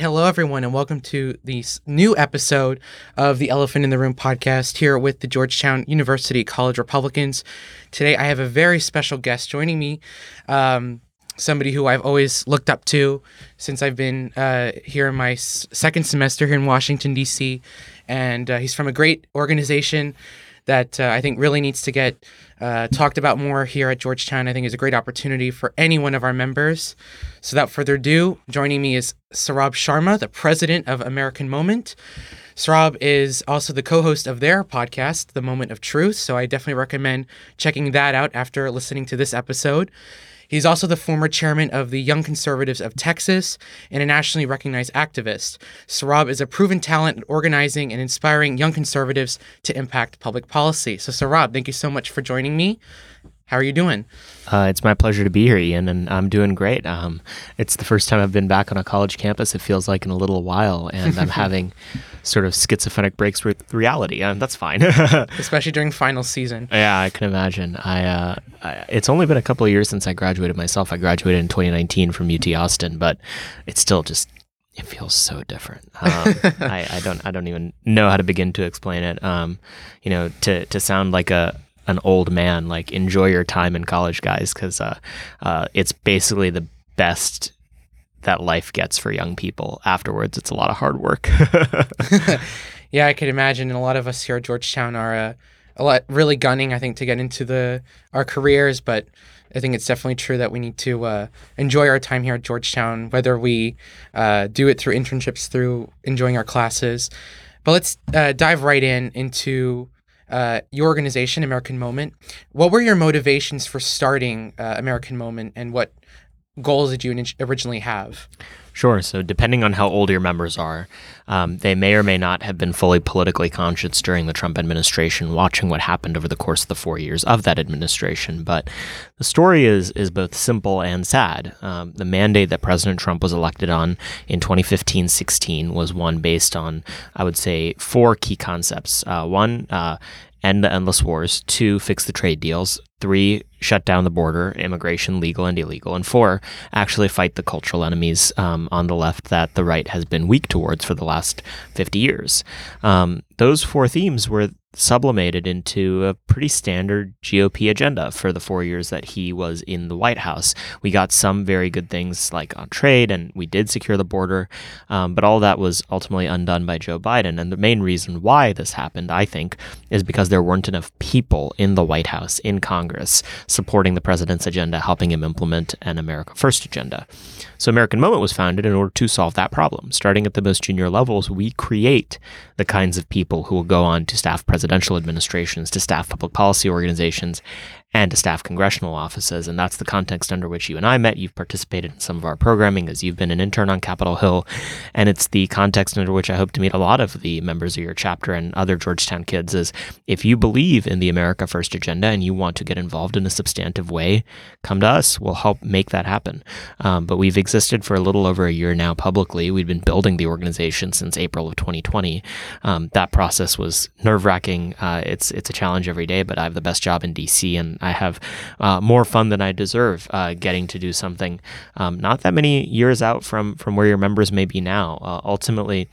Hello, everyone, and welcome to this new episode of the Elephant in the Room podcast here with the Georgetown University College Republicans. Today, I have a very special guest joining me, um, somebody who I've always looked up to since I've been uh, here in my s- second semester here in Washington, D.C. And uh, he's from a great organization that uh, I think really needs to get uh, talked about more here at Georgetown. I think is a great opportunity for any one of our members. So, without further ado, joining me is Saurabh Sharma, the president of American Moment. Saurabh is also the co host of their podcast, The Moment of Truth. So, I definitely recommend checking that out after listening to this episode. He's also the former chairman of the Young Conservatives of Texas and a nationally recognized activist. Saurabh is a proven talent at organizing and inspiring young conservatives to impact public policy. So, Saurabh, thank you so much for joining me. How are you doing? Uh, it's my pleasure to be here, Ian, and I'm doing great. Um, it's the first time I've been back on a college campus. It feels like in a little while, and I'm having sort of schizophrenic breaks with reality, and that's fine. Especially during final season. Yeah, I can imagine. I, uh, I, it's only been a couple of years since I graduated myself. I graduated in 2019 from UT Austin, but it's still just it feels so different. Um, I, I, don't I don't even know how to begin to explain it. Um, you know, to to sound like a an old man, like enjoy your time in college, guys, because uh, uh, it's basically the best that life gets for young people. Afterwards, it's a lot of hard work. yeah, I could imagine. And a lot of us here at Georgetown are uh, a lot really gunning, I think, to get into the our careers. But I think it's definitely true that we need to uh, enjoy our time here at Georgetown, whether we uh, do it through internships, through enjoying our classes. But let's uh, dive right in into uh, your organization, American Moment. What were your motivations for starting uh, American Moment, and what goals did you originally have? Sure. So, depending on how old your members are, um, they may or may not have been fully politically conscious during the Trump administration, watching what happened over the course of the four years of that administration. But the story is is both simple and sad. Um, the mandate that President Trump was elected on in 2015-16 was one based on, I would say, four key concepts. Uh, one, uh, end the endless wars. Two, fix the trade deals. Three, shut down the border, immigration, legal and illegal. And four, actually fight the cultural enemies um, on the left that the right has been weak towards for the last 50 years. Um, those four themes were sublimated into a pretty standard GOP agenda for the four years that he was in the White House. We got some very good things like on trade, and we did secure the border, um, but all that was ultimately undone by Joe Biden. And the main reason why this happened, I think, is because there weren't enough people in the White House, in Congress, supporting the president's agenda, helping him implement an America First agenda. So American Moment was founded in order to solve that problem. Starting at the most junior levels, we create the kinds of people who will go on to staff presidential administrations, to staff public policy organizations, and to staff congressional offices. And that's the context under which you and I met. You've participated in some of our programming as you've been an intern on Capitol Hill. And it's the context under which I hope to meet a lot of the members of your chapter and other Georgetown kids is if you believe in the America First agenda and you want to get involved in a substantive way, come to us. We'll help make that happen. Um, but we've existed for a little over a year now publicly. We've been building the organization since April of 2020. Um, that process was nerve wracking. Uh, it's, it's a challenge every day, but I have the best job in DC and I have uh, more fun than I deserve uh, getting to do something um, not that many years out from from where your members may be now. Uh, ultimately,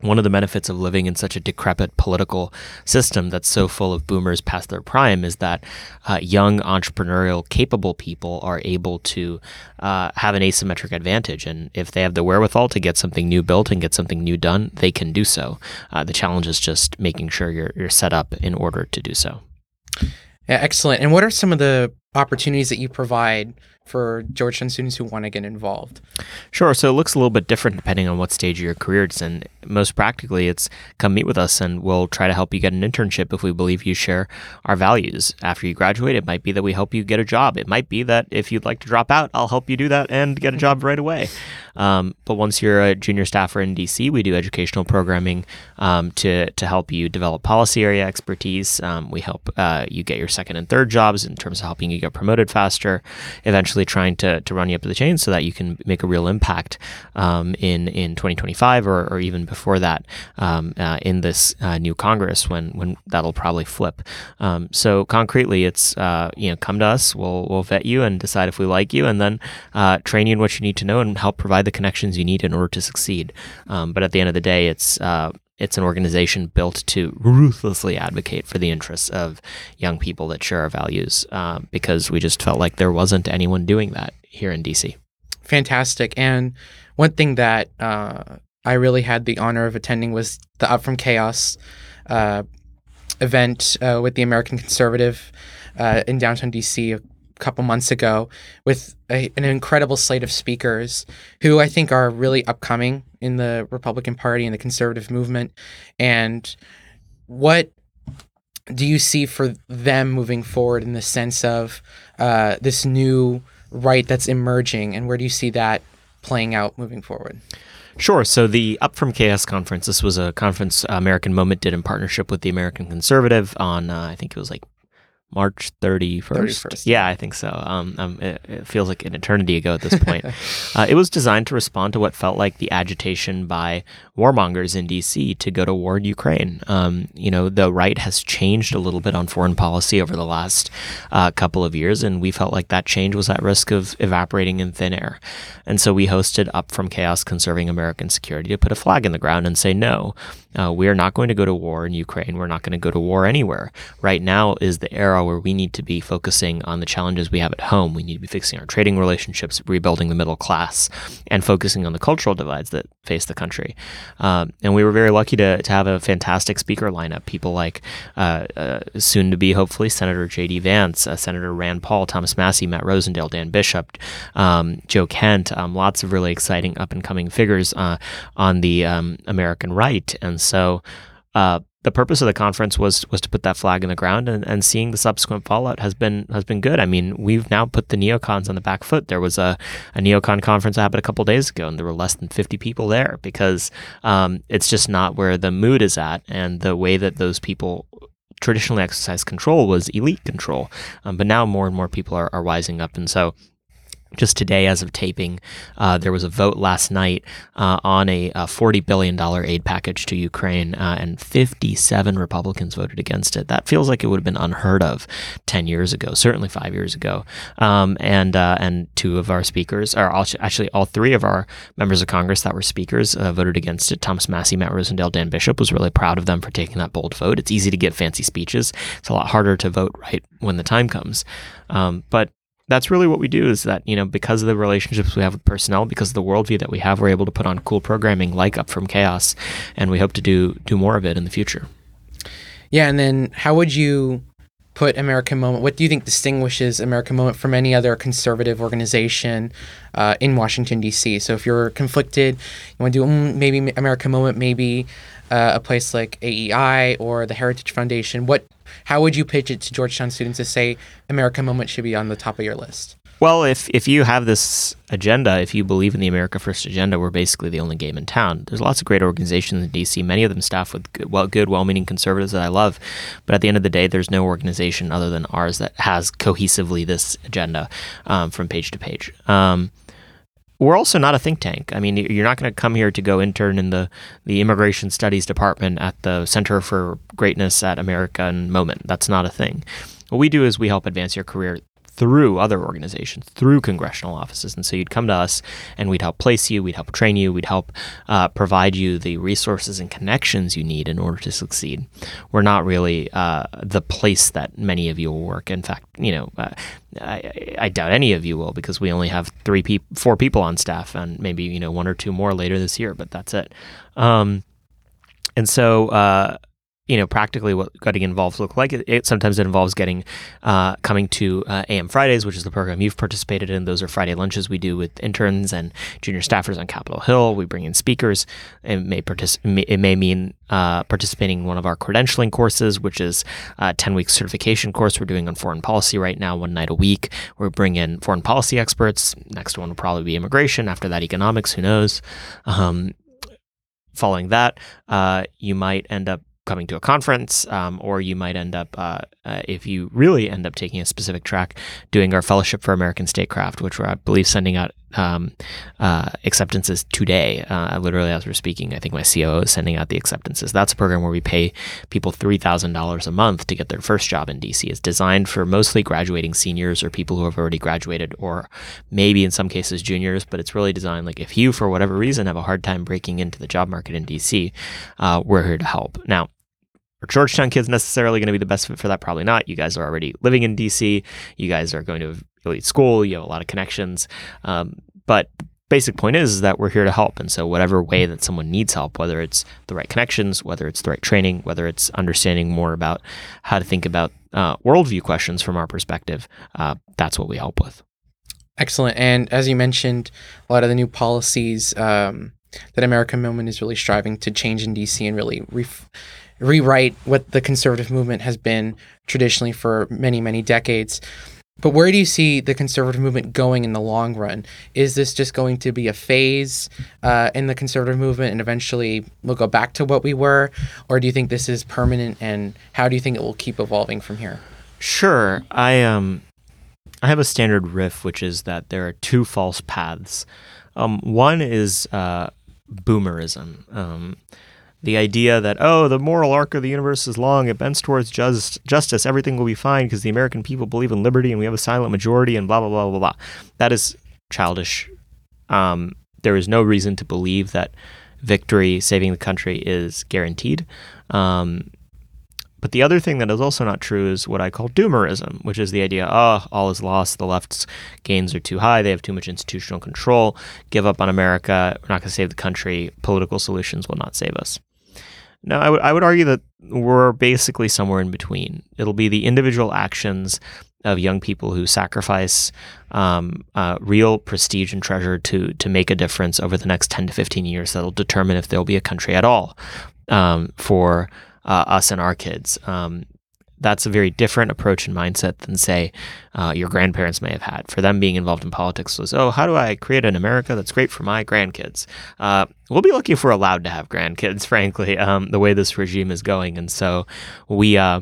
one of the benefits of living in such a decrepit political system that's so full of boomers past their prime is that uh, young, entrepreneurial, capable people are able to uh, have an asymmetric advantage. And if they have the wherewithal to get something new built and get something new done, they can do so. Uh, the challenge is just making sure you're, you're set up in order to do so. Yeah, excellent. And what are some of the opportunities that you provide for Georgetown students who want to get involved? Sure. So it looks a little bit different depending on what stage of your career it's in. Most practically, it's come meet with us and we'll try to help you get an internship if we believe you share our values. After you graduate, it might be that we help you get a job. It might be that if you'd like to drop out, I'll help you do that and get a job right away. Um, but once you're a junior staffer in DC, we do educational programming um, to, to help you develop policy area expertise. Um, we help uh, you get your second and third jobs in terms of helping you you get promoted faster, eventually trying to, to run you up the chain so that you can make a real impact um, in in 2025 or, or even before that um, uh, in this uh, new Congress when when that'll probably flip. Um, so concretely, it's uh, you know come to us, we'll we'll vet you and decide if we like you, and then uh, train you in what you need to know and help provide the connections you need in order to succeed. Um, but at the end of the day, it's uh, it's an organization built to ruthlessly advocate for the interests of young people that share our values uh, because we just felt like there wasn't anyone doing that here in DC. Fantastic. And one thing that uh, I really had the honor of attending was the Up From Chaos uh, event uh, with the American Conservative uh, in downtown DC couple months ago with a, an incredible slate of speakers who I think are really upcoming in the Republican Party and the conservative movement. And what do you see for them moving forward in the sense of uh, this new right that's emerging, and where do you see that playing out moving forward? Sure. So the Up From Chaos conference, this was a conference American Moment did in partnership with the American Conservative on, uh, I think it was like March 31st. 31st. Yeah, I think so. Um, um, it, it, feels like an eternity ago at this point. uh, it was designed to respond to what felt like the agitation by warmongers in D.C. to go to war in Ukraine. Um, you know, the right has changed a little bit on foreign policy over the last uh, couple of years, and we felt like that change was at risk of evaporating in thin air. And so we hosted Up From Chaos Conserving American Security to put a flag in the ground and say, no, uh, we are not going to go to war in Ukraine. We're not going to go to war anywhere. Right now is the era where we need to be focusing on the challenges we have at home. We need to be fixing our trading relationships, rebuilding the middle class, and focusing on the cultural divides that face the country. Um, and we were very lucky to, to have a fantastic speaker lineup. People like uh, uh, soon to be, hopefully, Senator J.D. Vance, uh, Senator Rand Paul, Thomas Massie, Matt Rosendale, Dan Bishop, um, Joe Kent, um, lots of really exciting up and coming figures uh, on the um, American right. And so uh, the purpose of the conference was was to put that flag in the ground, and, and seeing the subsequent fallout has been has been good. I mean, we've now put the neocons on the back foot. There was a, a neocon conference that happened a couple days ago, and there were less than fifty people there because um, it's just not where the mood is at, and the way that those people traditionally exercise control was elite control. Um, but now more and more people are, are wising up, and so just today, as of taping, uh, there was a vote last night uh, on a, a, $40 billion aid package to Ukraine, uh, and 57 Republicans voted against it. That feels like it would have been unheard of 10 years ago, certainly five years ago. Um, and uh, and two of our speakers, or actually all three of our members of Congress that were speakers, uh, voted against it. Thomas Massie, Matt Rosendale, Dan Bishop was really proud of them for taking that bold vote. It's easy to give fancy speeches. It's a lot harder to vote right when the time comes. Um, but that's really what we do is that, you know, because of the relationships we have with personnel, because of the worldview that we have, we're able to put on cool programming like Up From Chaos. And we hope to do do more of it in the future. Yeah, and then how would you put American Moment? What do you think distinguishes American Moment from any other conservative organization uh, in Washington D.C.? So if you're conflicted, you want to do mm, maybe American Moment, maybe uh, a place like AEI or the Heritage Foundation. What how would you pitch it to Georgetown students to say America Moment should be on the top of your list? Well, if if you have this agenda, if you believe in the America First agenda, we're basically the only game in town. There's lots of great organizations in DC, many of them staffed with good, well, good, well-meaning conservatives that I love. But at the end of the day, there's no organization other than ours that has cohesively this agenda um, from page to page. Um, we're also not a think tank. I mean, you're not going to come here to go intern in the, the immigration studies department at the Center for Greatness at American Moment. That's not a thing. What we do is we help advance your career through other organizations, through congressional offices. And so you'd come to us and we'd help place you, we'd help train you, we'd help uh, provide you the resources and connections you need in order to succeed. We're not really uh, the place that many of you will work. In fact, you know, uh, I, I, doubt any of you will because we only have three people, four people on staff, and maybe you know one or two more later this year, but that's it. Um, and so uh, you know practically what getting involved look like. It, it sometimes it involves getting uh, coming to uh, AM Fridays, which is the program you've participated in. Those are Friday lunches we do with interns and junior staffers on Capitol Hill. We bring in speakers. It may partic- It may mean uh, participating in one of our credentialing courses, which is a ten week certification course we're doing on foreign policy right now, one night a week. We bring in foreign policy experts. Next one will probably be immigration. After that, economics. Who knows? Um, following that, uh, you might end up coming to a conference, um, or you might end up, uh, uh, if you really end up taking a specific track, doing our Fellowship for American Statecraft, which we're, I believe, sending out um, uh, acceptances today. Uh, literally, as we're speaking, I think my COO is sending out the acceptances. That's a program where we pay people $3,000 a month to get their first job in DC. It's designed for mostly graduating seniors or people who have already graduated, or maybe in some cases juniors, but it's really designed like if you, for whatever reason, have a hard time breaking into the job market in DC, uh, we're here to help. Now, are Georgetown kids necessarily going to be the best fit for that? Probably not. You guys are already living in DC. You guys are going to elite school. You have a lot of connections. Um, but basic point is, is that we're here to help. And so whatever way that someone needs help, whether it's the right connections, whether it's the right training, whether it's understanding more about how to think about uh, worldview questions from our perspective, uh, that's what we help with. Excellent. And as you mentioned, a lot of the new policies um, that American Moment is really striving to change in DC and really ref- rewrite what the conservative movement has been traditionally for many, many decades. But where do you see the conservative movement going in the long run? Is this just going to be a phase uh, in the conservative movement and eventually we'll go back to what we were? Or do you think this is permanent and how do you think it will keep evolving from here? Sure. I um I have a standard riff which is that there are two false paths. Um, one is uh, boomerism. Um, the idea that oh the moral arc of the universe is long it bends towards just, justice everything will be fine because the american people believe in liberty and we have a silent majority and blah blah blah blah blah that is childish um, there is no reason to believe that victory saving the country is guaranteed um, but the other thing that is also not true is what I call doomerism, which is the idea, oh, all is lost. The left's gains are too high. They have too much institutional control. Give up on America. We're not going to save the country. Political solutions will not save us. No, I would I would argue that we're basically somewhere in between. It'll be the individual actions of young people who sacrifice um, uh, real prestige and treasure to to make a difference over the next ten to fifteen years that'll determine if there'll be a country at all um, for uh, us and our kids. Um, that's a very different approach and mindset than say uh, your grandparents may have had. For them, being involved in politics was, oh, how do I create an America that's great for my grandkids? Uh, we'll be lucky if we're allowed to have grandkids, frankly, um, the way this regime is going, and so we uh,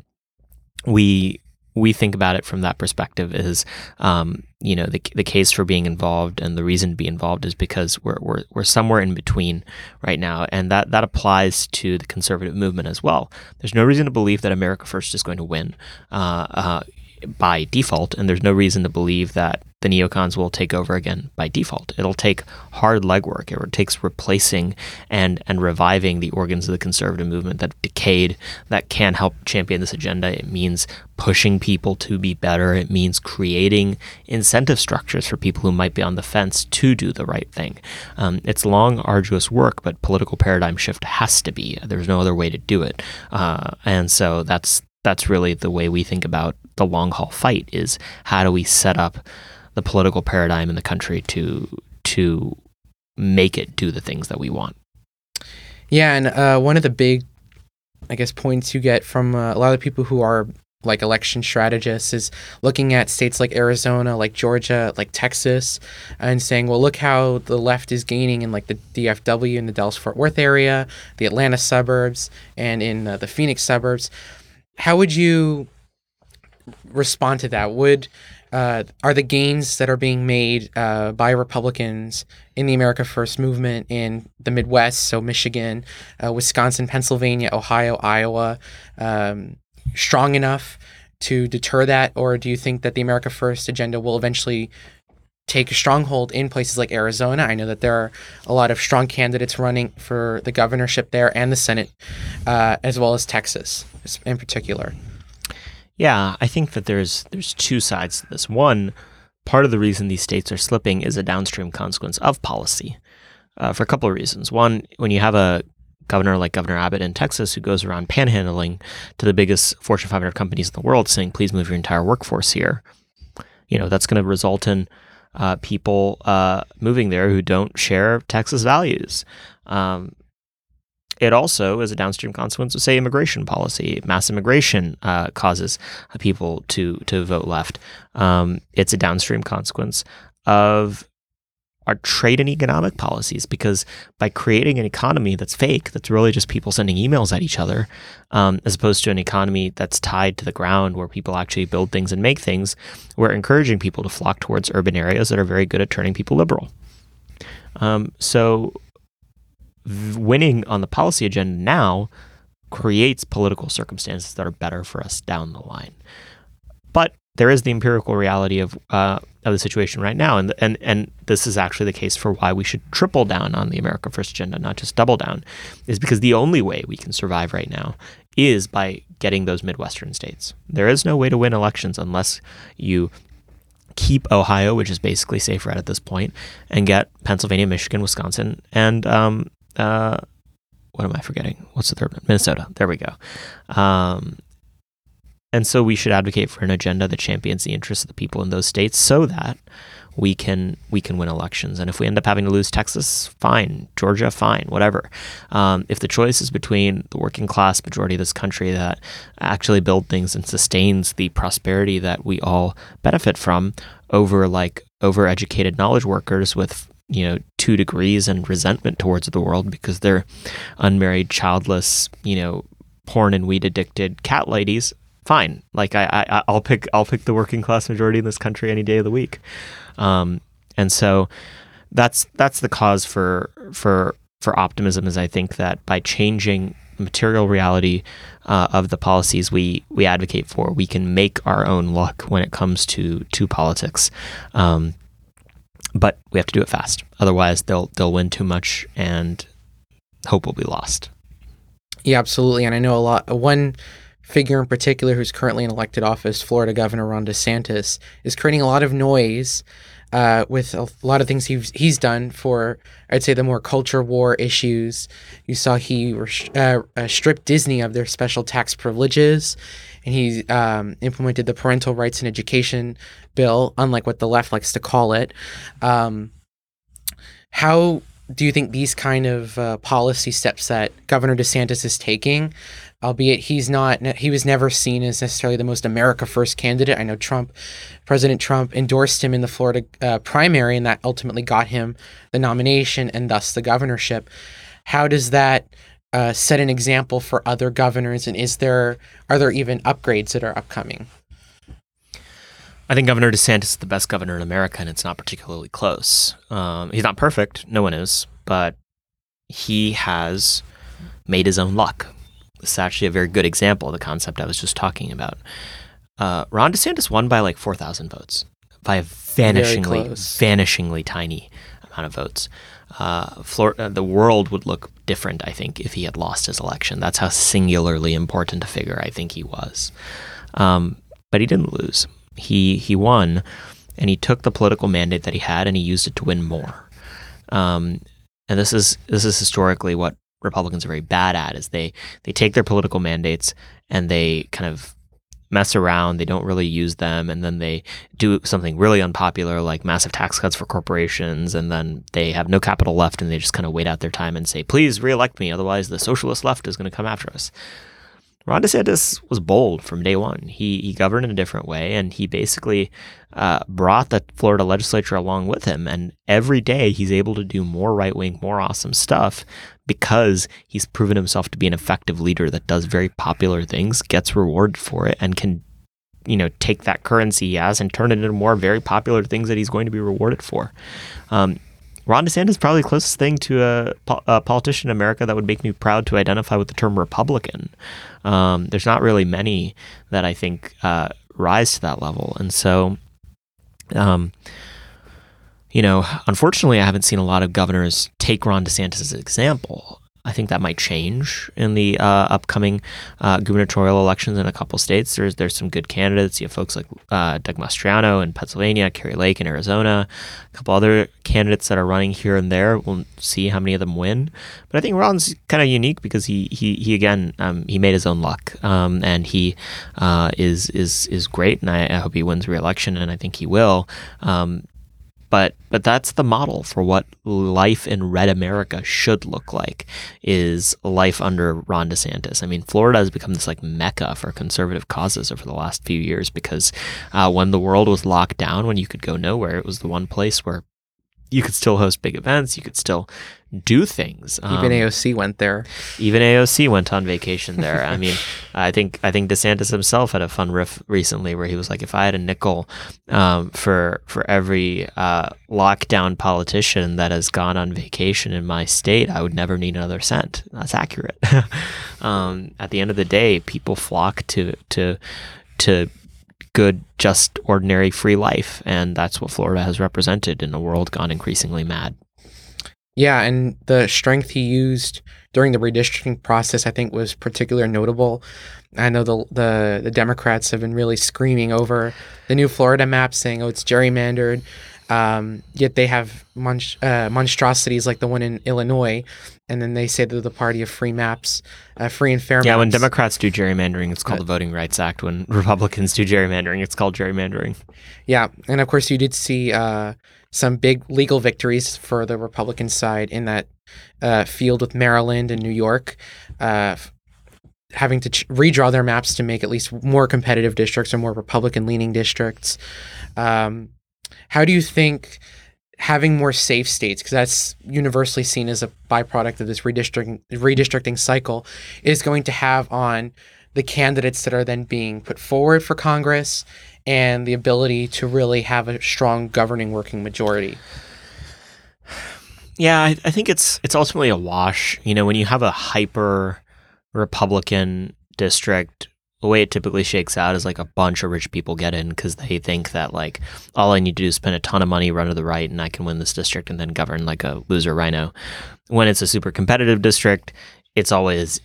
we we think about it from that perspective is, um, you know, the, the case for being involved and the reason to be involved is because we're, we're, we're somewhere in between right now. And that, that applies to the conservative movement as well. There's no reason to believe that America First is going to win. Uh, uh, by default, and there's no reason to believe that the neocons will take over again by default. It'll take hard legwork. It takes replacing and and reviving the organs of the conservative movement that decayed that can help champion this agenda. It means pushing people to be better. It means creating incentive structures for people who might be on the fence to do the right thing. Um, it's long, arduous work, but political paradigm shift has to be. There's no other way to do it, uh, and so that's that's really the way we think about the long haul fight is how do we set up the political paradigm in the country to to make it do the things that we want. Yeah, and uh, one of the big, I guess, points you get from uh, a lot of people who are like election strategists is looking at states like Arizona, like Georgia, like Texas, and saying, well, look how the left is gaining in like the DFW in the Dallas Fort Worth area, the Atlanta suburbs, and in uh, the Phoenix suburbs. How would you respond to that? Would uh, are the gains that are being made uh, by Republicans in the America First movement in the Midwest, so Michigan, uh, Wisconsin, Pennsylvania, Ohio, Iowa, um, strong enough to deter that, or do you think that the America First agenda will eventually take a stronghold in places like Arizona? I know that there are a lot of strong candidates running for the governorship there and the Senate, uh, as well as Texas in particular. Yeah, I think that there's there's two sides to this. One, part of the reason these states are slipping is a downstream consequence of policy, uh, for a couple of reasons. One, when you have a governor like Governor Abbott in Texas who goes around panhandling to the biggest Fortune 500 companies in the world, saying, "Please move your entire workforce here," you know that's going to result in uh, people uh, moving there who don't share Texas values. Um, it also is a downstream consequence of, say, immigration policy. Mass immigration uh, causes people to to vote left. Um, it's a downstream consequence of our trade and economic policies because by creating an economy that's fake, that's really just people sending emails at each other, um, as opposed to an economy that's tied to the ground where people actually build things and make things, we're encouraging people to flock towards urban areas that are very good at turning people liberal. Um, so, winning on the policy agenda now creates political circumstances that are better for us down the line. But there is the empirical reality of uh, of the situation right now, and and and this is actually the case for why we should triple down on the America First agenda, not just double down, is because the only way we can survive right now is by getting those midwestern states. There is no way to win elections unless you keep Ohio, which is basically safe right at this point, and get Pennsylvania, Michigan, Wisconsin, and um, uh, what am I forgetting? What's the third one? Minnesota. There we go. Um, and so we should advocate for an agenda that champions the interests of the people in those states so that we can we can win elections. And if we end up having to lose Texas, fine. Georgia, fine. Whatever. Um, if the choice is between the working class majority of this country that actually build things and sustains the prosperity that we all benefit from, over like overeducated knowledge workers with you know two degrees and resentment towards the world because they're unmarried, childless, you know, porn and weed addicted cat ladies fine. Like I, I I'll pick I'll pick the working class majority in this country any day of the week. Um, and so that's that's the cause for for for optimism is I think that by changing material reality uh, of the policies we we advocate for, we can make our own luck when it comes to to politics. Um, but we have to do it fast. Otherwise, they'll they'll win too much, and hope will be lost. Yeah, absolutely. And I know a lot. One figure in particular who's currently in elected office, Florida Governor Ron DeSantis, is creating a lot of noise uh, with a lot of things he's he's done for I'd say the more culture war issues. You saw he uh, uh, stripped Disney of their special tax privileges, and he um, implemented the parental rights and education bill, unlike what the left likes to call it. Um, how do you think these kind of uh, policy steps that Governor DeSantis is taking albeit he's not he was never seen as necessarily the most america first candidate i know trump president trump endorsed him in the florida uh, primary and that ultimately got him the nomination and thus the governorship how does that uh, set an example for other governors and is there are there even upgrades that are upcoming I think Governor DeSantis is the best governor in America, and it's not particularly close. Um, he's not perfect, no one is, but he has made his own luck this is actually a very good example of the concept I was just talking about. Uh, Ron DeSantis won by like 4,000 votes, by a vanishingly, vanishingly tiny amount of votes. Uh, Florida, uh, the world would look different, I think, if he had lost his election. That's how singularly important a figure I think he was. Um, but he didn't lose. He he won, and he took the political mandate that he had and he used it to win more. Um, and this is this is historically what Republicans are very bad at is they they take their political mandates and they kind of mess around. They don't really use them, and then they do something really unpopular like massive tax cuts for corporations, and then they have no capital left, and they just kind of wait out their time and say, "Please reelect me, otherwise the socialist left is going to come after us." Ron DeSantis was bold from day one. He he governed in a different way, and he basically uh, brought the Florida legislature along with him. And every day, he's able to do more right wing, more awesome stuff because he's proven himself to be an effective leader that does very popular things, gets rewarded for it, and can you know take that currency he has and turn it into more very popular things that he's going to be rewarded for. Um, Ron DeSantis is probably the closest thing to a, a, politician in America that would make me proud to identify with the term Republican. Um, there's not really many that I think uh, rise to that level, and so, um, you know, unfortunately, I haven't seen a lot of governors take Ron DeSantis example. I think that might change in the uh, upcoming uh, gubernatorial elections in a couple states. There's there's some good candidates. You have folks like uh, Doug Mastriano in Pennsylvania, Kari Lake in Arizona, a couple other candidates that are running here and there. We'll see how many of them win. But I think Ron's kind of unique because he he he again um, he made his own luck, um, and he uh, is is is great. And I, I, hope he wins re-election, and I think he will. Um, but but that's the model for what life in red America should look like is life under Ron DeSantis. I mean, Florida has become this like mecca for conservative causes over the last few years because uh, when the world was locked down, when you could go nowhere, it was the one place where you could still host big events. You could still do things. Um, even AOC went there. Even AOC went on vacation there. I mean, I think I think DeSantis himself had a fun riff recently where he was like, if I had a nickel um, for for every uh, lockdown politician that has gone on vacation in my state, I would never need another cent. That's accurate. um, at the end of the day, people flock to to to good, just ordinary free life, and that's what Florida has represented in a world gone increasingly mad. Yeah, and the strength he used during the redistricting process, I think, was particularly notable. I know the, the the Democrats have been really screaming over the new Florida map, saying, "Oh, it's gerrymandered." Um, yet they have monst- uh, monstrosities like the one in Illinois, and then they say they're the party of free maps, uh, free and fair. Yeah, maps. when Democrats do gerrymandering, it's called uh, the Voting Rights Act. When Republicans do gerrymandering, it's called gerrymandering. Yeah, and of course you did see uh, some big legal victories for the Republican side in that uh, field with Maryland and New York, uh, having to ch- redraw their maps to make at least more competitive districts or more Republican leaning districts. Um, how do you think having more safe states, because that's universally seen as a byproduct of this redistricting redistricting cycle, is going to have on the candidates that are then being put forward for Congress and the ability to really have a strong governing working majority. Yeah, I, I think it's it's ultimately a wash. You know, when you have a hyper Republican district the way it typically shakes out is like a bunch of rich people get in because they think that like all I need to do is spend a ton of money, run to the right, and I can win this district and then govern like a loser RINO. When it's a super competitive district, it's always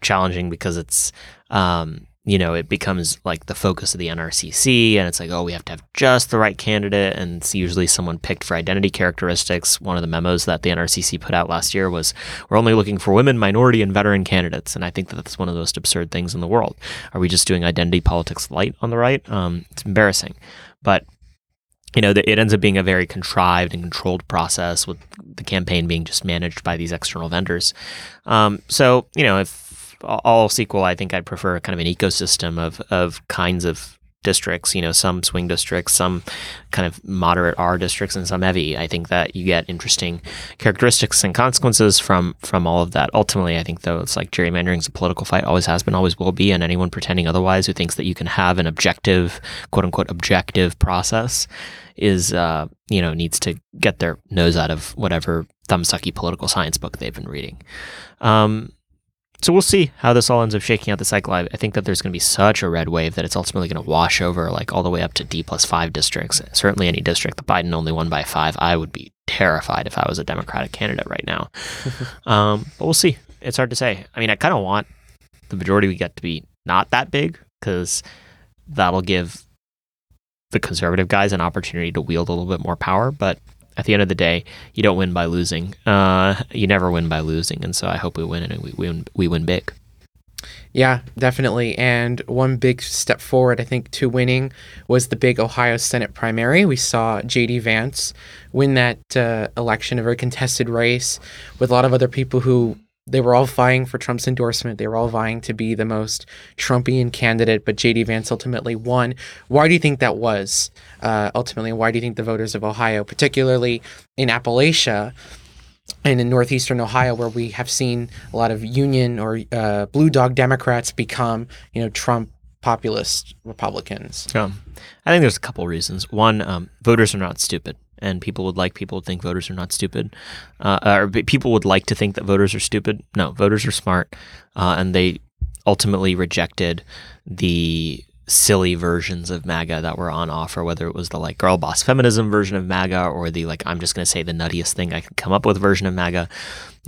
challenging because it's um, you know, it becomes like the focus of the NRCC, and it's like, oh, we have to have just the right candidate, and it's usually someone picked for identity characteristics. One of the memos that the NRCC put out last year was, we're only looking for women, minority, and veteran candidates, and I think that that's one of the most absurd things in the world. Are we just doing identity politics light on the right? Um, it's embarrassing, but you know, it ends up being a very contrived and controlled process with the campaign being just managed by these external vendors. Um, so, you know, if all equal, I think I'd prefer kind of an ecosystem of of kinds of districts. You know, some swing districts, some kind of moderate R districts, and some heavy. I think that you get interesting characteristics and consequences from from all of that. Ultimately, I think though it's like gerrymandering is a political fight, always has been, always will be, and anyone pretending otherwise who thinks that you can have an objective, quote unquote, objective process is uh, you know needs to get their nose out of whatever thumbsucky political science book they've been reading. Um, so we'll see how this all ends up shaking out the cycle. I, I think that there's going to be such a red wave that it's ultimately going to wash over like all the way up to D plus five districts. Certainly any district that Biden only won by five, I would be terrified if I was a Democratic candidate right now. um, but we'll see. It's hard to say. I mean, I kind of want the majority we get to be not that big because that'll give the conservative guys an opportunity to wield a little bit more power. But at the end of the day, you don't win by losing. Uh, you never win by losing, and so I hope we win and we win. We win big. Yeah, definitely. And one big step forward, I think, to winning was the big Ohio Senate primary. We saw J.D. Vance win that uh, election, a very contested race, with a lot of other people who they were all vying for Trump's endorsement. They were all vying to be the most Trumpian candidate, but J.D. Vance ultimately won. Why do you think that was uh, ultimately? Why do you think the voters of Ohio, particularly in Appalachia and in northeastern Ohio, where we have seen a lot of Union or uh, Blue Dog Democrats become, you know, Trump populist Republicans? Um, I think there's a couple reasons. One, um, voters are not stupid and people would like people to think voters are not stupid, uh, or people would like to think that voters are stupid. No, voters are smart, uh, and they ultimately rejected the silly versions of MAGA that were on offer, whether it was the like girl boss feminism version of MAGA or the like I'm just going to say the nuttiest thing I can come up with version of MAGA.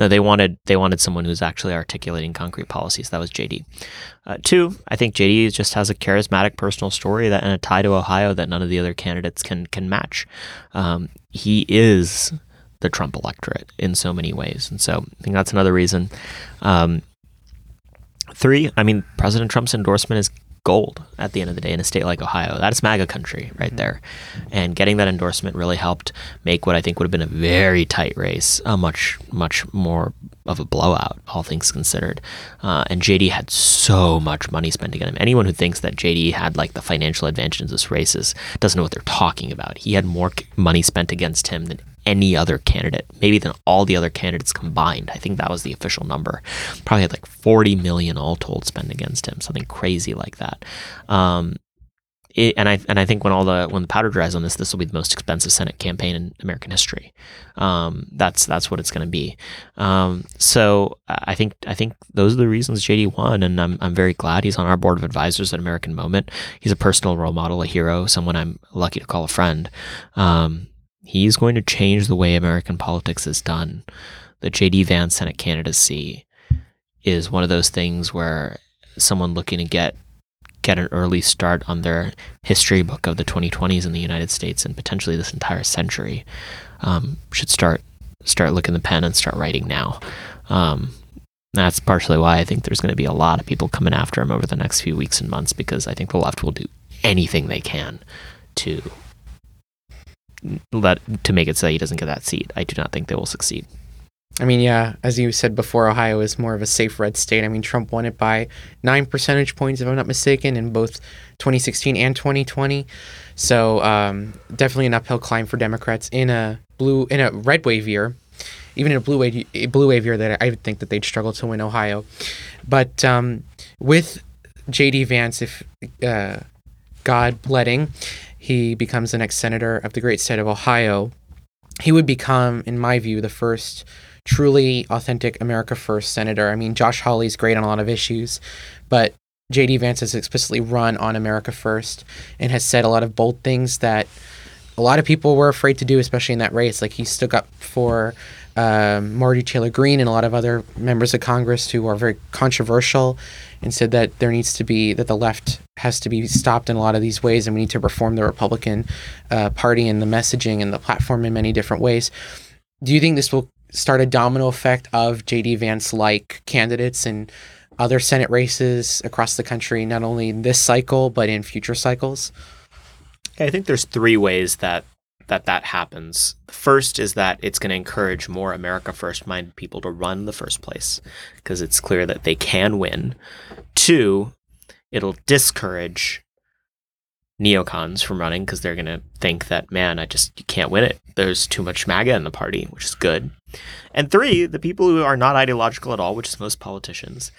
No, they wanted they wanted someone who's actually articulating concrete policies. That was JD. Uh, two, I think JD just has a charismatic personal story that and a tie to Ohio that none of the other candidates can can match. Um, he is the Trump electorate in so many ways, and so I think that's another reason. Um, three, I mean, President Trump's endorsement is gold at the end of the day in a state like Ohio. That's MAGA country right mm-hmm. there. And getting that endorsement really helped make what I think would have been a very tight race a much, much more of a blowout, all things considered. Uh, and JD had so much money spent against him. Anyone who thinks that JD had like the financial advantage in this race is, doesn't know what they're talking about. He had more money spent against him than any other candidate, maybe than all the other candidates combined. I think that was the official number. Probably had like 40 million all told spent against him, something crazy like that. Um, it, and I and I think when all the when the powder dries on this, this will be the most expensive Senate campaign in American history. Um, that's that's what it's going to be. Um, so I think I think those are the reasons JD won, and I'm I'm very glad he's on our board of advisors at American Moment. He's a personal role model, a hero, someone I'm lucky to call a friend. Um, he's going to change the way American politics is done. The JD Vance Senate candidacy is one of those things where someone looking to get get an early start on their history book of the 2020s in the United States and potentially this entire century um, should start start looking the pen and start writing now. Um, that's partially why I think there's going to be a lot of people coming after him over the next few weeks and months because I think the left will do anything they can to let to make it so he doesn't get that seat. I do not think they will succeed. I mean, yeah, as you said before, Ohio is more of a safe red state. I mean, Trump won it by nine percentage points, if I'm not mistaken, in both 2016 and 2020. So um, definitely an uphill climb for Democrats in a blue in a red wave year, even in a blue wave blue wave year that I would think that they'd struggle to win Ohio. But um, with J.D. Vance, if uh, God letting, he becomes the next senator of the great state of Ohio. He would become, in my view, the first truly authentic America First senator. I mean, Josh Hawley's great on a lot of issues, but J.D. Vance has explicitly run on America First and has said a lot of bold things that a lot of people were afraid to do, especially in that race. Like he stood up for um, Marjorie Taylor Greene and a lot of other members of Congress who are very controversial and said that there needs to be that the left has to be stopped in a lot of these ways and we need to reform the Republican uh, Party and the messaging and the platform in many different ways. Do you think this will start a domino effect of JD Vance like candidates and other Senate races across the country, not only in this cycle, but in future cycles? I think there's three ways that that that happens. The first is that it's going to encourage more America First minded people to run in the first place because it's clear that they can win. Two, it'll discourage neocons from running because they're going to think that, man, I just you can't win it. There's too much MAGA in the party, which is good. And three, the people who are not ideological at all, which is most politicians,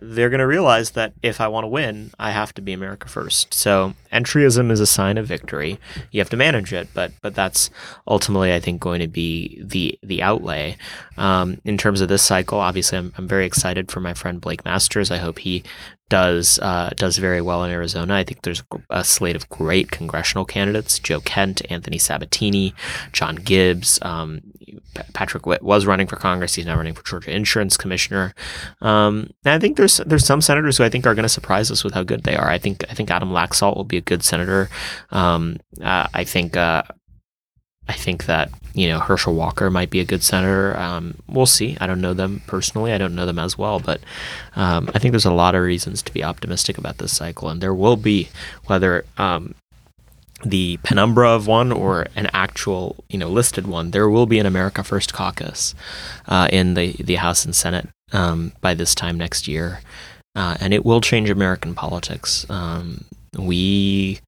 they're going to realize that if I want to win, I have to be America first. So entryism is a sign of victory. You have to manage it, but but that's ultimately, I think, going to be the the outlay. Um, in terms of this cycle, obviously, I'm, I'm very excited for my friend Blake Masters. I hope he does uh, does very well in Arizona. I think there's a slate of great congressional candidates: Joe Kent, Anthony Sabatini, John Gibbs. Um, Patrick Witt was running for Congress. He's now running for Georgia Insurance Commissioner. Um, and I think there's there's some senators who I think are going to surprise us with how good they are. I think I think Adam Laxalt will be a good senator. Um, uh, I think uh, I think that you know Herschel Walker might be a good senator. Um, we'll see. I don't know them personally. I don't know them as well, but um, I think there's a lot of reasons to be optimistic about this cycle, and there will be whether um, the penumbra of one or an actual you know listed one. There will be an America First caucus uh, in the the House and Senate um, by this time next year, uh, and it will change American politics. Um, we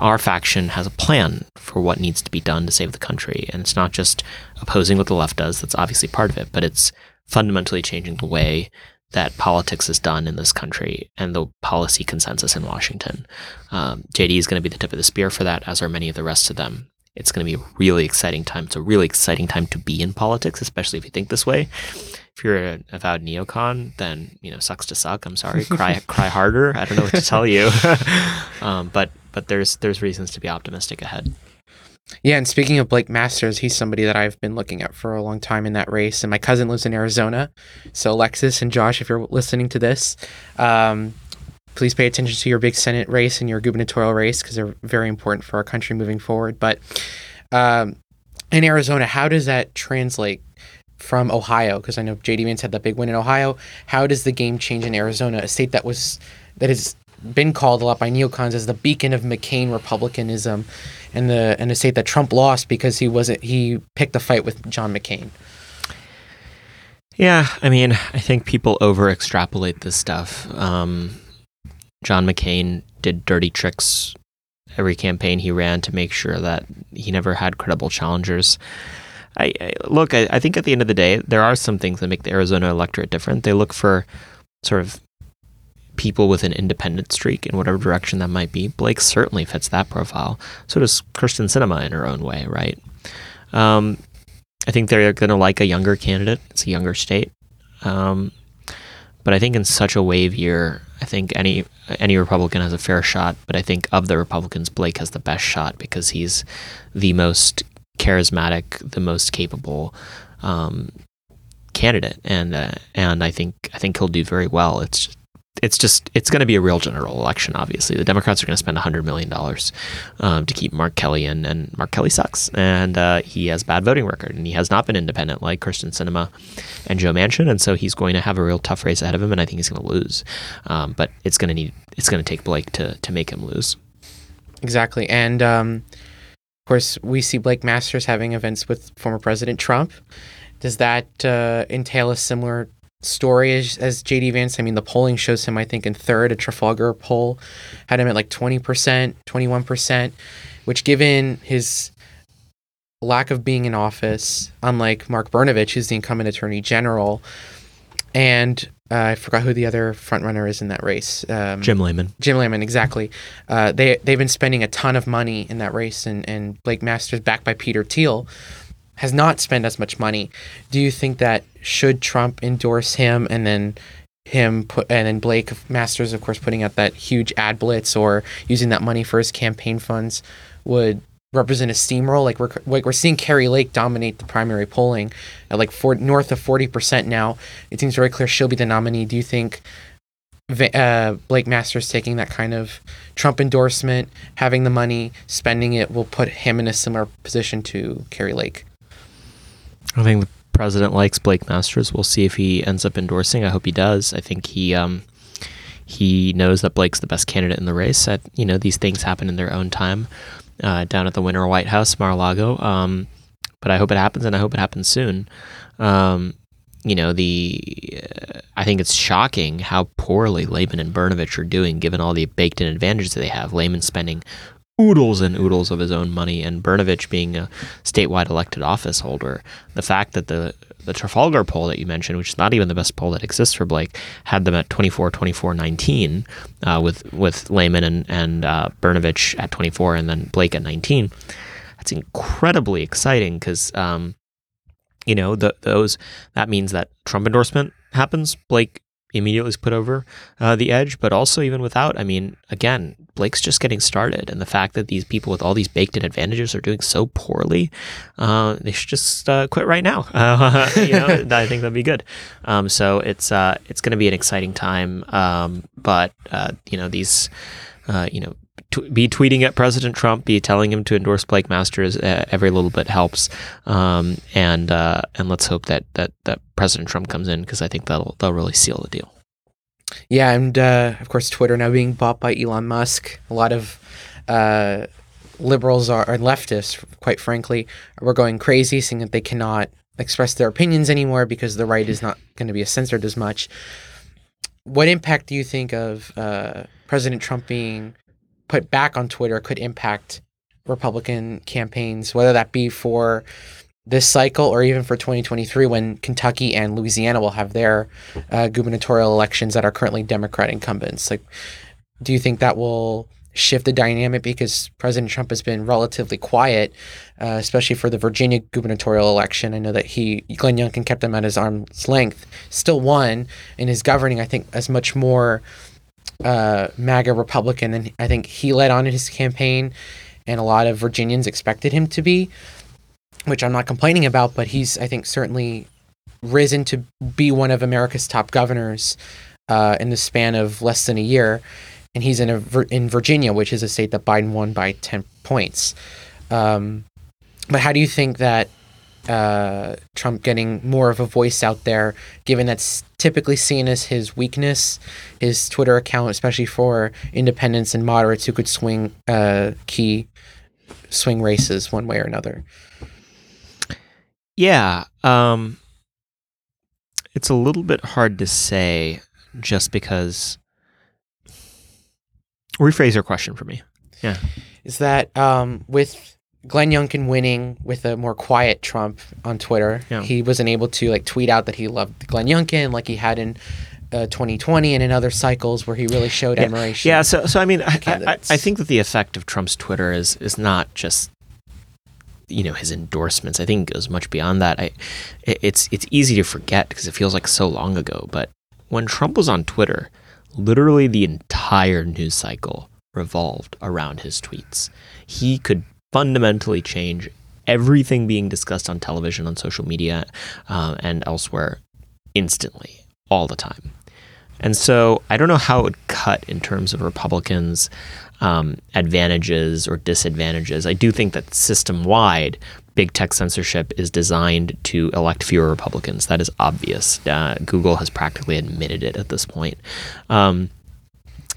our faction has a plan for what needs to be done to save the country. And it's not just opposing what the left does, that's obviously part of it, but it's fundamentally changing the way that politics is done in this country and the policy consensus in Washington. Um, JD is going to be the tip of the spear for that, as are many of the rest of them. It's going to be a really exciting time. It's a really exciting time to be in politics, especially if you think this way. If you're an avowed neocon, then you know sucks to suck. I'm sorry, cry cry harder. I don't know what to tell you, um, but but there's there's reasons to be optimistic ahead. Yeah, and speaking of Blake Masters, he's somebody that I've been looking at for a long time in that race. And my cousin lives in Arizona. So, Alexis and Josh, if you're listening to this, um, please pay attention to your big Senate race and your gubernatorial race because they're very important for our country moving forward. But um, in Arizona, how does that translate from Ohio? Because I know JD Vance had that big win in Ohio. How does the game change in Arizona, a state that was that is been called a lot by neocons as the beacon of McCain republicanism, and the and the state that Trump lost because he wasn't he picked a fight with John McCain. Yeah, I mean, I think people over extrapolate this stuff. Um, John McCain did dirty tricks every campaign he ran to make sure that he never had credible challengers. I, I look. I, I think at the end of the day, there are some things that make the Arizona electorate different. They look for sort of people with an independent streak in whatever direction that might be. Blake certainly fits that profile. So does Kyrsten Sinema in her own way, right? Um, I think they're going to like a younger candidate. It's a younger state. Um, but I think in such a wave year, I think any any Republican has a fair shot. But I think of the Republicans, Blake has the best shot because he's the most charismatic, the most capable um, candidate, and uh, and I think I think he'll do very well. It's just, it's just it's going to be a real general election. Obviously, the Democrats are going to spend hundred million dollars um, to keep Mark Kelly in, and Mark Kelly sucks, and uh, he has bad voting record, and he has not been independent like Kyrsten Sinema and Joe Manchin, and so he's going to have a real tough race ahead of him, and I think he's going to lose. Um, but it's going to need it's going to take Blake to to make him lose. Exactly, and um, of course we see Blake Masters having events with former President Trump. Does that uh, entail a similar story as, as JD Vance. I mean, the polling shows him, I think, in third. A Trafalgar poll had him at like 20%, 21%, which, given his lack of being in office, unlike Mark Brnovich, who's the incumbent attorney general, and uh, I forgot who the other frontrunner is in that race. Um, Jim Lamon. Jim Lamon, exactly. Uh, they they've been spending a ton of money in that race, and and Blake Masters, backed by Peter Thiel, has not spent as much money. Do you think that should Trump endorse him and then him put and then Blake Masters, of course, putting out that huge ad blitz or using that money for his campaign funds would represent a steamroll? Like we're like we're seeing Kari Lake dominate the primary polling at like four, north of forty percent now. It seems very clear she'll be the nominee. Do you think? Uh, Blake Masters taking that kind of Trump endorsement, having the money, spending it, will put him in a similar position to Kari Lake. I think the president likes Blake Masters. We'll see if he ends up endorsing. I hope he does. I think he um, he knows that Blake's the best candidate in the race. That you know these things happen in their own time uh, down at the Winter White House, Mar-a-Lago. Um, but I hope it happens, and I hope it happens soon. Um, you know the uh, I think it's shocking how poorly Lamon and Brnovich are doing, given all the baked-in advantages that they have. Lamon spending oodles and oodles of his own money, and Brnovich being a statewide elected office holder, the fact that the the Trafalgar poll that you mentioned, which is not even the best poll that exists for Blake, had them at 24, 24, 19, uh, with with Lamon and and uh, Brnovich at 24, and then Blake at 19. That's incredibly exciting because, um, you know, the, those that means that Trump endorsement happens. Blake immediately is put over uh, the edge. But also, even without, I mean, again, Blake's just getting started. And the fact that these people with all these baked in advantages are doing so poorly, uh, they should just uh, quit right now. Uh, you know, I think that'd be good. Um, so it's uh, it's going to be an exciting time. Um, but, uh, you know, these, you know, t- be tweeting at President Trump, be telling him to endorse Blake Masters. Uh, every little bit helps, um, and uh, and let's hope that that that President Trump comes in because I think that'll that'll really seal the deal. Yeah, and uh, of course, Twitter now being bought by Elon Musk. A lot of uh, liberals are, and leftists, quite frankly, we're going crazy, saying that they cannot express their opinions anymore because the right is not going to be censored as much. What impact do you think of uh, President Trump being put back on Twitter could impact Republican campaigns, whether that be for this cycle or even for 2023 when Kentucky and Louisiana will have their uh, gubernatorial elections that are currently Democrat incumbents. Like, do you think that will shift the dynamic because President Trump has been relatively quiet, uh, especially for the Virginia gubernatorial election? I know that he, Glenn Youngkin, kept him at his arm's length, still won, and his governing, I think, as much more uh, MAGA Republican, and I think he led on in his campaign, and a lot of Virginians expected him to be, which I'm not complaining about, but he's I think certainly risen to be one of America's top governors uh, in the span of less than a year, and he's in a in Virginia, which is a state that Biden won by ten points. Um, but how do you think that uh, Trump getting more of a voice out there, given that's typically seen as his weakness, his Twitter account, especially for independents and moderates who could swing uh, key swing races one way or another. Yeah, um, it's a little bit hard to say, just because. Rephrase your question for me. Yeah. is that um, with Glenn Youngkin winning with a more quiet Trump on Twitter, Yeah. he wasn't able to like tweet out that he loved Glenn Youngkin like he had in uh, 2020 and in other cycles where he really showed admiration. Yeah, so so I mean, I, I. I think that the effect of Trump's Twitter is is not just you know his endorsements. I think it goes much beyond that. I it, it's it's easy to forget because it feels like so long ago. But when Trump was on Twitter, literally the entire news cycle revolved around his tweets. He could fundamentally change everything being discussed on television, on social media, uh, and elsewhere instantly, all the time. And so I don't know how it would cut in terms of Republicans' um, advantages or disadvantages. I do think that system wide, big tech censorship is designed to elect fewer Republicans. That is obvious. Uh, Google has practically admitted it at this point. Um,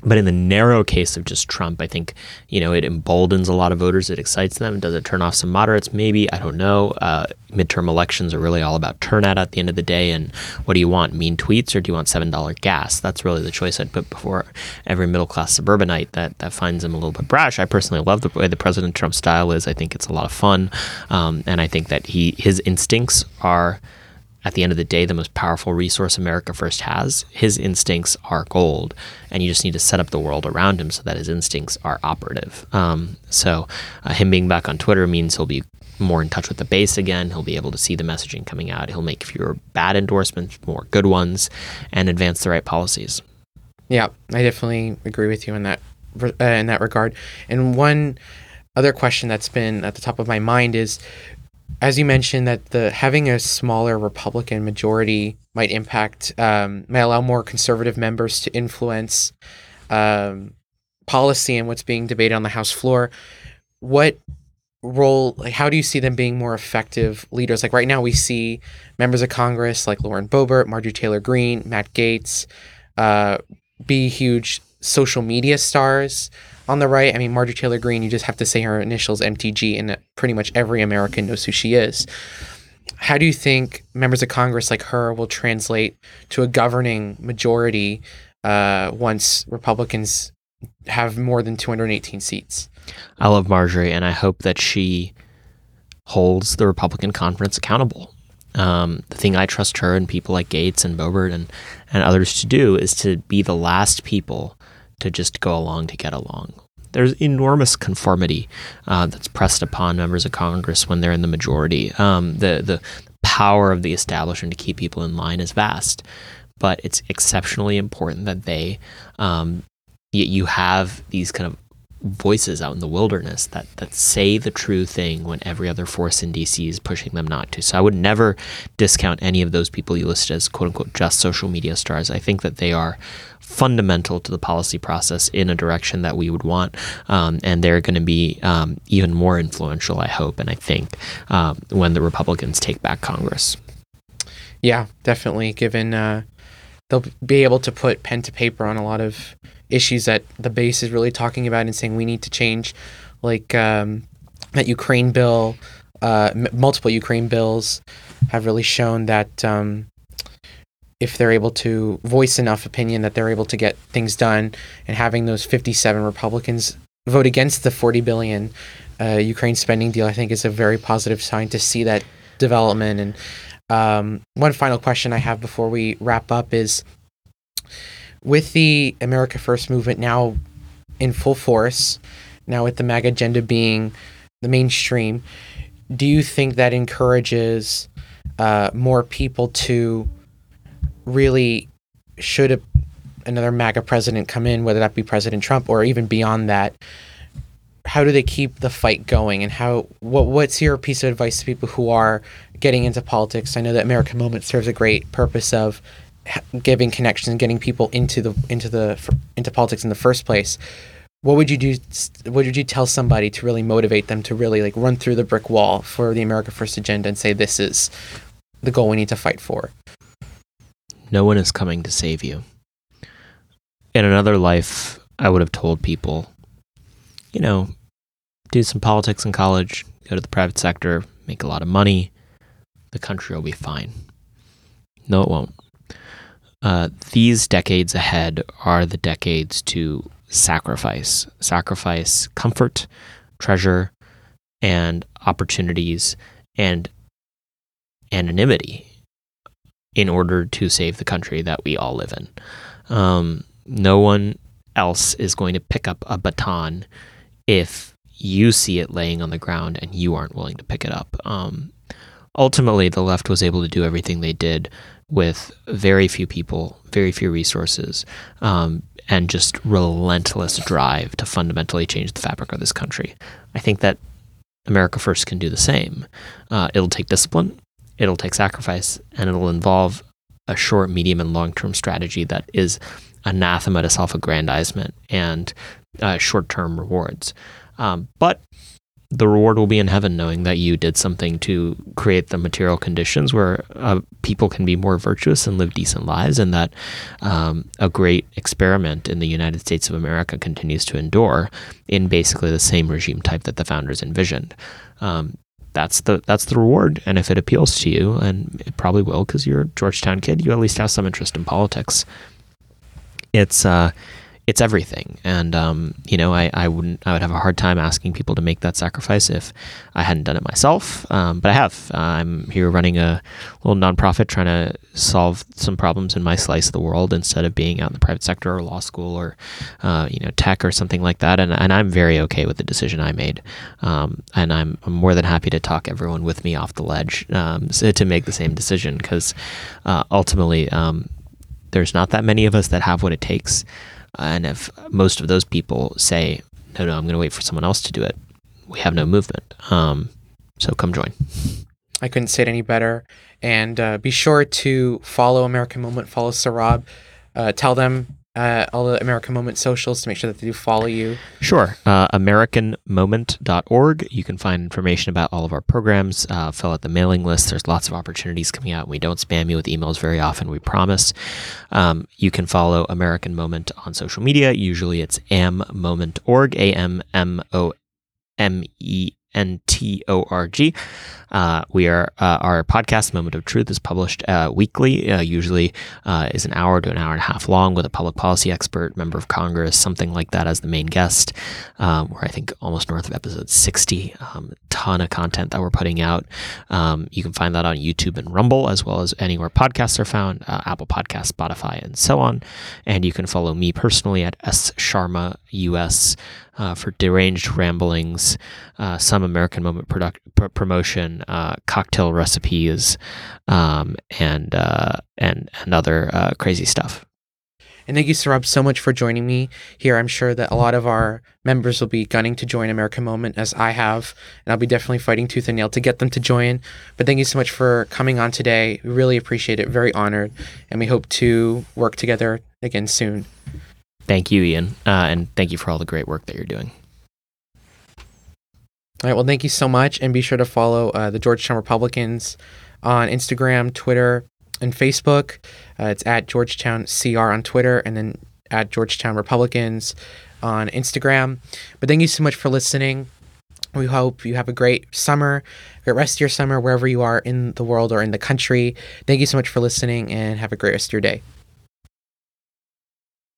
but in the narrow case of just Trump, I think you know it emboldens a lot of voters. It excites them. Does it turn off some moderates? Maybe I don't know. Uh, midterm elections are really all about turnout at the end of the day. And what do you want? Mean tweets or do you want seven dollar gas? That's really the choice I'd put before every middle class suburbanite that that finds him a little bit brash. I personally love the way the President Trump style is. I think it's a lot of fun, um, and I think that he his instincts are at the end of the day, the most powerful resource America first has. His instincts are gold, and you just need to set up the world around him so that his instincts are operative. Um, so, uh, him being back on Twitter means he'll be more in touch with the base again. He'll be able to see the messaging coming out. He'll make fewer bad endorsements, more good ones, and advance the right policies. Yeah, I definitely agree with you in that uh, in that regard. And one other question that's been at the top of my mind is, as you mentioned, that the having a smaller Republican majority might impact um, might allow more conservative members to influence um, policy and what's being debated on the House floor. What role like how do you see them being more effective leaders like right now we see members of congress like lauren boebert marjorie taylor greene matt gaetz uh, be huge social media stars on the right. I mean, Marjorie Taylor Greene, you just have to say her initials MTG, and pretty much every American knows who she is. How do you think members of Congress like her will translate to a governing majority uh, once Republicans have more than 218 seats? I love Marjorie, and I hope that she holds the Republican conference accountable. Um, the thing I trust her and people like Gaetz and Boebert and, and others to do is to be the last people to just go along to get along. There's enormous conformity uh, that's pressed upon members of Congress when they're in the majority. Um, the the power of the establishment to keep people in line is vast, but it's exceptionally important that they um, you have these kind of voices out in the wilderness that that say the true thing when every other force in DC is pushing them not to. So I would never discount any of those people you listed as quote unquote just social media stars. I think that they are fundamental to the policy process in a direction that we would want, um, and they're going to be um, even more influential. I hope and I think um, when the Republicans take back Congress. Yeah, definitely. Given uh, they'll be able to put pen to paper on a lot of issues that the base is really talking about and saying we need to change, like um, that Ukraine bill, uh, m- multiple Ukraine bills have really shown that um, if they're able to voice enough opinion, that they're able to get things done. And having those 57 Republicans vote against the 40 billion uh, Ukraine spending deal, I think, is a very positive sign to see that development. And um, one final question I have before we wrap up is with the America First movement now in full force, now with the MAGA agenda being the mainstream, do you think that encourages uh, more people to really, should a, another MAGA president come in, whether that be President Trump or even beyond that? How do they keep the fight going, and how what what's your piece of advice to people who are getting into politics? I know that American Moment serves a great purpose of giving connections and getting people into the into the into politics in the first place what would you do what would you tell somebody to really motivate them to really like run through the brick wall for the america first agenda and say this is the goal we need to fight for No one is coming to save you. In another life, I would have told people, you know, do some politics in college, go to the private sector, make a lot of money, the country will be fine. No, it won't. Uh, these decades ahead are the decades to sacrifice. Sacrifice comfort, treasure, and opportunities and anonymity in order to save the country that we all live in. Um, no one else is going to pick up a baton if you see it laying on the ground and you aren't willing to pick it up. Um, ultimately, the left was able to do everything they did with very few people, very few resources, um, and just relentless drive to fundamentally change the fabric of this country. I think that America First can do the same. Uh, it'll take discipline, it'll take sacrifice, and it'll involve a short, medium, and long term strategy that is anathema to self aggrandizement and uh, short term rewards. Um, but the reward will be in heaven knowing that you did something to create the material conditions where uh, people can be more virtuous and live decent lives, and that um, a great experiment in the United States of America continues to endure in basically the same regime type that the founders envisioned. Um, that's the that's the reward, and if it appeals to you, and it probably will, because you're a Georgetown kid, you at least have some interest in politics. It's uh, it's everything. And um, you know, I, I wouldn't I would have a hard time asking people to make that sacrifice if I hadn't done it myself. Um, but I have. Uh, I'm here running a little nonprofit trying to solve some problems in my slice of the world instead of being out in the private sector or law school or uh, you know tech or something like that. And and I'm very okay with the decision I made. Um, and I'm, I'm, more than happy to talk everyone with me off the ledge um, to make the same decision because uh, ultimately um, there's not that many of us that have what it takes. And if most of those people say, no, no, I'm going to wait for someone else to do it, we have no movement. Um, so come join. I couldn't say it any better. And uh, be sure to follow American Moment, follow Saurabh. Uh, tell them uh, all the American Moment socials to make sure that they do follow you? Sure. Uh, AmericanMoment.org. You can find information about all of our programs. Uh, fill out the mailing list. There's lots of opportunities coming out. We don't spam you with emails very often, we promise. Um, you can follow American Moment on social media. Usually it's ammoment.org, A M M O M E N T O R G. Uh, we are uh, our podcast, Moment of Truth, is published uh, weekly. Uh, usually uh, is an hour to an hour and a half long with a public policy expert, member of Congress, something like that as the main guest. Um, we're I think almost north of episode sixty. Um, ton of content that we're putting out. Um, you can find that on YouTube and Rumble as well as anywhere podcasts are found, uh, Apple Podcasts, Spotify, and so on. And you can follow me personally at S Sharma US. For deranged ramblings, some American moment product, pr- promotion, uh, cocktail recipes, um, and uh, and and other uh, crazy stuff. And thank you, Saurabh, so much for joining me here. I'm sure that a lot of our members will be gunning to join American Moment as I have, and I'll be definitely fighting tooth and nail to get them to join. But thank you so much for coming on today. We really appreciate it. Very honored, and we hope to work together again soon. Thank you, Ian, uh, and thank you for all the great work that you're doing. All right. Well, thank you so much. And be sure to follow uh, the Georgetown Republicans on Instagram, Twitter, and Facebook. Uh, it's at Georgetown CR on Twitter and then at Georgetown Republicans on Instagram. But thank you so much for listening. We hope you have a great summer, great rest of your summer, wherever you are in the world or in the country. Thank you so much for listening and have a great rest of your day.